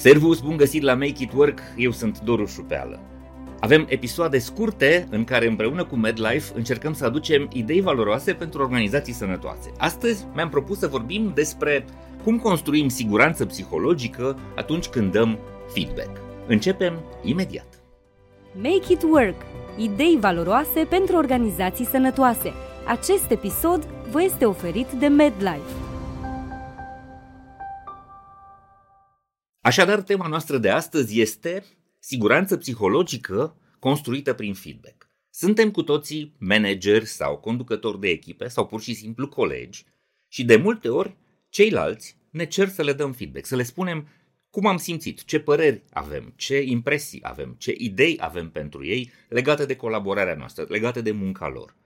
Servus, bun găsit la Make It Work, eu sunt Doru Șupeală. Avem episoade scurte în care împreună cu MedLife încercăm să aducem idei valoroase pentru organizații sănătoase. Astăzi mi-am propus să vorbim despre cum construim siguranță psihologică atunci când dăm feedback. Începem imediat. Make It Work. Idei valoroase pentru organizații sănătoase. Acest episod vă este oferit de MedLife. Așadar, tema noastră de astăzi este siguranță psihologică construită prin feedback. Suntem cu toții manageri sau conducători de echipe sau pur și simplu colegi și de multe ori ceilalți ne cer să le dăm feedback, să le spunem cum am simțit, ce păreri avem, ce impresii avem, ce idei avem pentru ei legate de colaborarea noastră, legate de munca lor.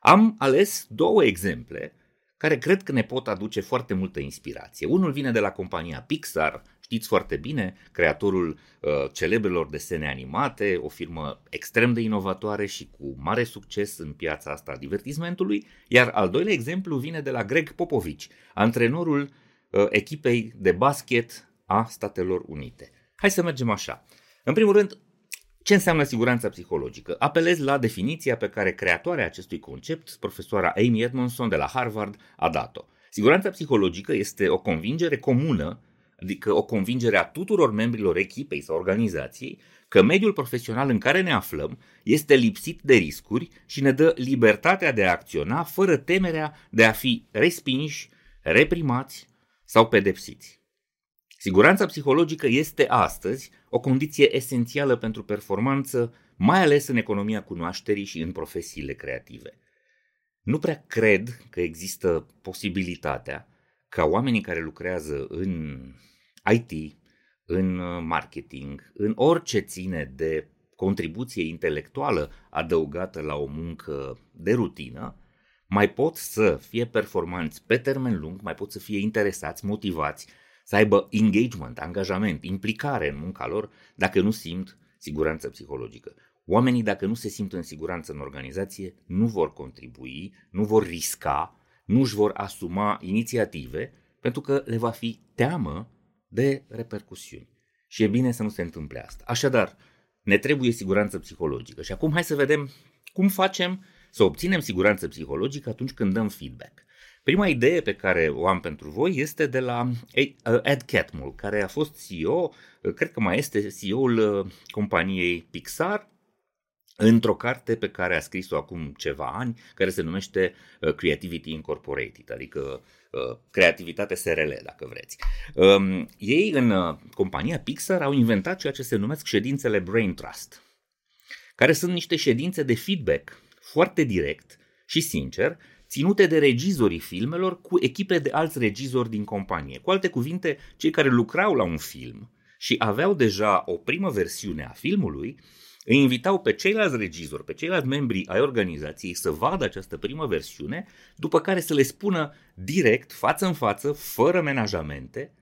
Am ales două exemple care cred că ne pot aduce foarte multă inspirație. Unul vine de la compania Pixar, știți foarte bine, creatorul uh, celebrelor desene animate, o firmă extrem de inovatoare și cu mare succes în piața asta a divertismentului, iar al doilea exemplu vine de la Greg Popovich, antrenorul uh, echipei de basket a Statelor Unite. Hai să mergem așa. În primul rând, ce înseamnă siguranța psihologică? Apelez la definiția pe care creatoarea acestui concept, profesoara Amy Edmondson de la Harvard, a dat-o. Siguranța psihologică este o convingere comună, adică o convingere a tuturor membrilor echipei sau organizației, că mediul profesional în care ne aflăm este lipsit de riscuri și ne dă libertatea de a acționa fără temerea de a fi respinși, reprimați sau pedepsiți. Siguranța psihologică este astăzi o condiție esențială pentru performanță, mai ales în economia cunoașterii și în profesiile creative. Nu prea cred că există posibilitatea ca oamenii care lucrează în IT, în marketing, în orice ține de contribuție intelectuală adăugată la o muncă de rutină, mai pot să fie performanți pe termen lung, mai pot să fie interesați, motivați să aibă engagement, angajament, implicare în munca lor, dacă nu simt siguranță psihologică. Oamenii, dacă nu se simt în siguranță în organizație, nu vor contribui, nu vor risca, nu își vor asuma inițiative, pentru că le va fi teamă de repercusiuni. Și e bine să nu se întâmple asta. Așadar, ne trebuie siguranță psihologică. Și acum hai să vedem cum facem să obținem siguranță psihologică atunci când dăm feedback. Prima idee pe care o am pentru voi este de la Ed Catmull, care a fost CEO, cred că mai este CEO-ul uh, companiei Pixar, într-o carte pe care a scris-o acum ceva ani, care se numește uh, Creativity Incorporated, adică uh, creativitate SRL, dacă vreți. Um, ei, în compania Pixar, au inventat ceea ce se numesc ședințele Brain Trust, care sunt niște ședințe de feedback foarte direct și sincer, ținute de regizorii filmelor cu echipe de alți regizori din companie. Cu alte cuvinte, cei care lucrau la un film și aveau deja o primă versiune a filmului, îi invitau pe ceilalți regizori, pe ceilalți membri ai organizației să vadă această primă versiune, după care să le spună direct, față în față, fără menajamente,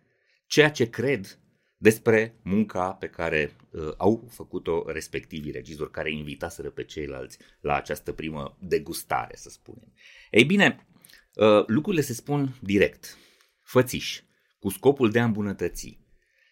ceea ce cred despre munca pe care uh, au făcut-o respectivii regizori care invitaseră pe ceilalți la această primă degustare, să spunem. Ei bine, uh, lucrurile se spun direct, fățiș, cu scopul de a îmbunătăți.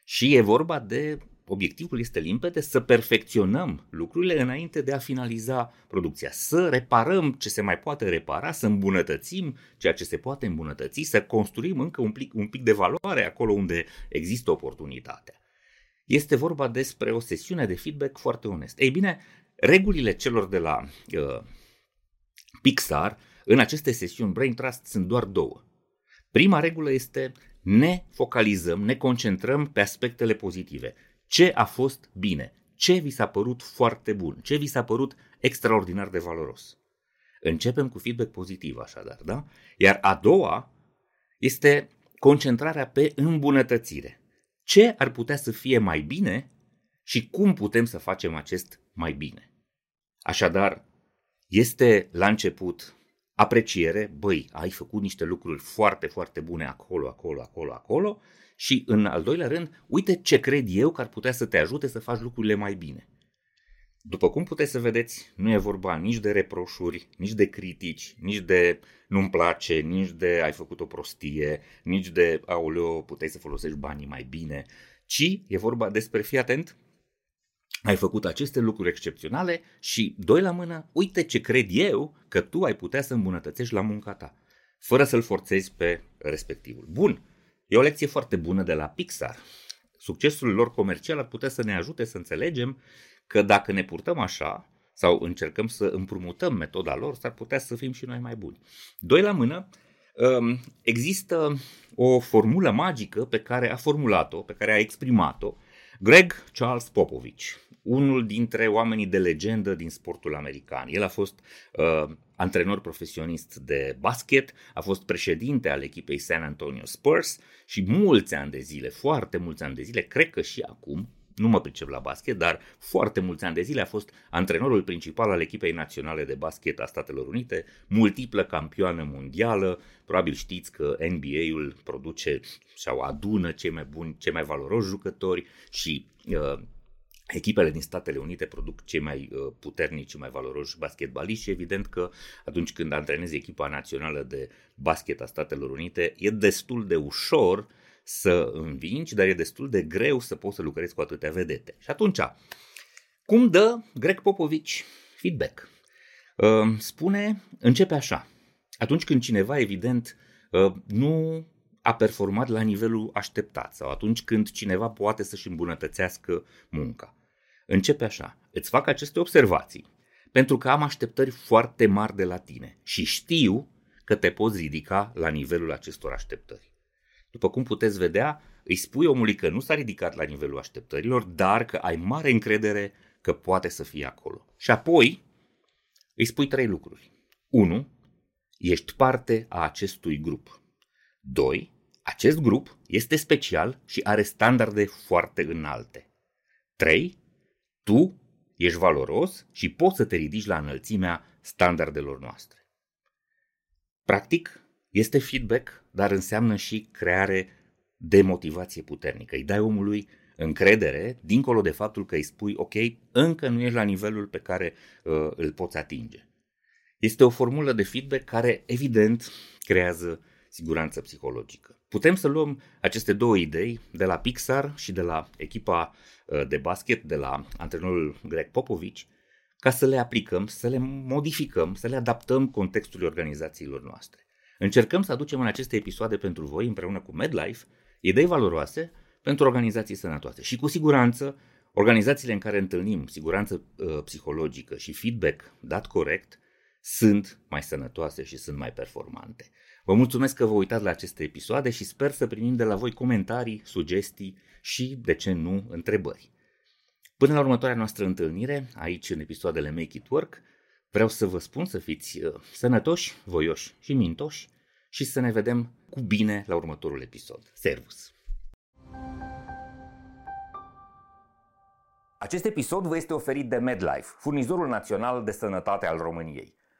Și e vorba de, obiectivul este limpede, să perfecționăm lucrurile înainte de a finaliza producția, să reparăm ce se mai poate repara, să îmbunătățim ceea ce se poate îmbunătăți, să construim încă un pic, un pic de valoare acolo unde există oportunitatea. Este vorba despre o sesiune de feedback foarte onest. Ei bine, regulile celor de la uh, Pixar în aceste sesiuni Brain Trust sunt doar două. Prima regulă este ne focalizăm, ne concentrăm pe aspectele pozitive. Ce a fost bine? Ce vi s-a părut foarte bun? Ce vi s-a părut extraordinar de valoros? Începem cu feedback pozitiv, așadar, da? Iar a doua este concentrarea pe îmbunătățire. Ce ar putea să fie mai bine și cum putem să facem acest mai bine? Așadar, este la început apreciere, băi, ai făcut niște lucruri foarte, foarte bune acolo, acolo, acolo, acolo și în al doilea rând, uite ce cred eu că ar putea să te ajute să faci lucrurile mai bine. După cum puteți să vedeți, nu e vorba nici de reproșuri, nici de critici, nici de nu-mi place, nici de ai făcut o prostie, nici de aoleo, puteai să folosești banii mai bine, ci e vorba despre, fii atent, ai făcut aceste lucruri excepționale și, doi la mână, uite ce cred eu că tu ai putea să îmbunătățești la munca ta, fără să-l forțezi pe respectivul. Bun, e o lecție foarte bună de la Pixar. Succesul lor comercial ar putea să ne ajute să înțelegem că dacă ne purtăm așa, sau încercăm să împrumutăm metoda lor, s-ar putea să fim și noi mai buni. Doi la mână, um, există o formulă magică pe care a formulat-o, pe care a exprimat-o Greg Charles Popovich, unul dintre oamenii de legendă din sportul american. El a fost uh, antrenor profesionist de basket, a fost președinte al echipei San Antonio Spurs și mulți ani de zile, foarte mulți ani de zile, cred că și acum, nu mă pricep la basket, dar foarte mulți ani de zile a fost antrenorul principal al echipei naționale de basket a Statelor Unite, multiplă campioană mondială, probabil știți că NBA-ul produce sau adună cei mai buni, cei mai valoroși jucători și uh, Echipele din Statele Unite produc cei mai uh, puternici, cei mai valoroși basketbaliști și evident că atunci când antrenezi echipa națională de basket a Statelor Unite e destul de ușor să învingi, dar e destul de greu să poți să lucrezi cu atâtea vedete. Și atunci, cum dă Greg Popovici feedback? Uh, spune, începe așa. Atunci când cineva, evident, uh, nu a performat la nivelul așteptat sau atunci când cineva poate să-și îmbunătățească munca. Începe așa, îți fac aceste observații pentru că am așteptări foarte mari de la tine și știu că te poți ridica la nivelul acestor așteptări. După cum puteți vedea, îi spui omului că nu s-a ridicat la nivelul așteptărilor, dar că ai mare încredere că poate să fie acolo. Și apoi îi spui trei lucruri. 1. Ești parte a acestui grup. 2. Acest grup este special și are standarde foarte înalte. 3. Tu ești valoros și poți să te ridici la înălțimea standardelor noastre. Practic, este feedback, dar înseamnă și creare de motivație puternică. Îi dai omului încredere, dincolo de faptul că îi spui, ok, încă nu ești la nivelul pe care uh, îl poți atinge. Este o formulă de feedback care, evident, creează siguranță psihologică. Putem să luăm aceste două idei de la Pixar și de la echipa uh, de basket, de la antrenorul Greg Popovich, ca să le aplicăm, să le modificăm, să le adaptăm contextului organizațiilor noastre. Încercăm să aducem în aceste episoade pentru voi, împreună cu MedLife, idei valoroase pentru organizații sănătoase. Și cu siguranță, organizațiile în care întâlnim siguranță uh, psihologică și feedback dat corect sunt mai sănătoase și sunt mai performante. Vă mulțumesc că vă uitați la aceste episoade și sper să primim de la voi comentarii, sugestii și, de ce nu, întrebări. Până la următoarea noastră întâlnire, aici în episoadele Make It Work, vreau să vă spun să fiți uh, sănătoși, voioși și mintoși și să ne vedem cu bine la următorul episod. Servus! Acest episod vă este oferit de MedLife, furnizorul național de sănătate al României.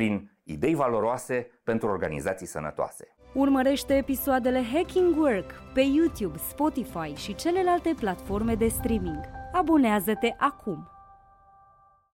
prin idei valoroase pentru organizații sănătoase. Urmărește episoadele Hacking Work pe YouTube, Spotify și celelalte platforme de streaming. Abonează-te acum!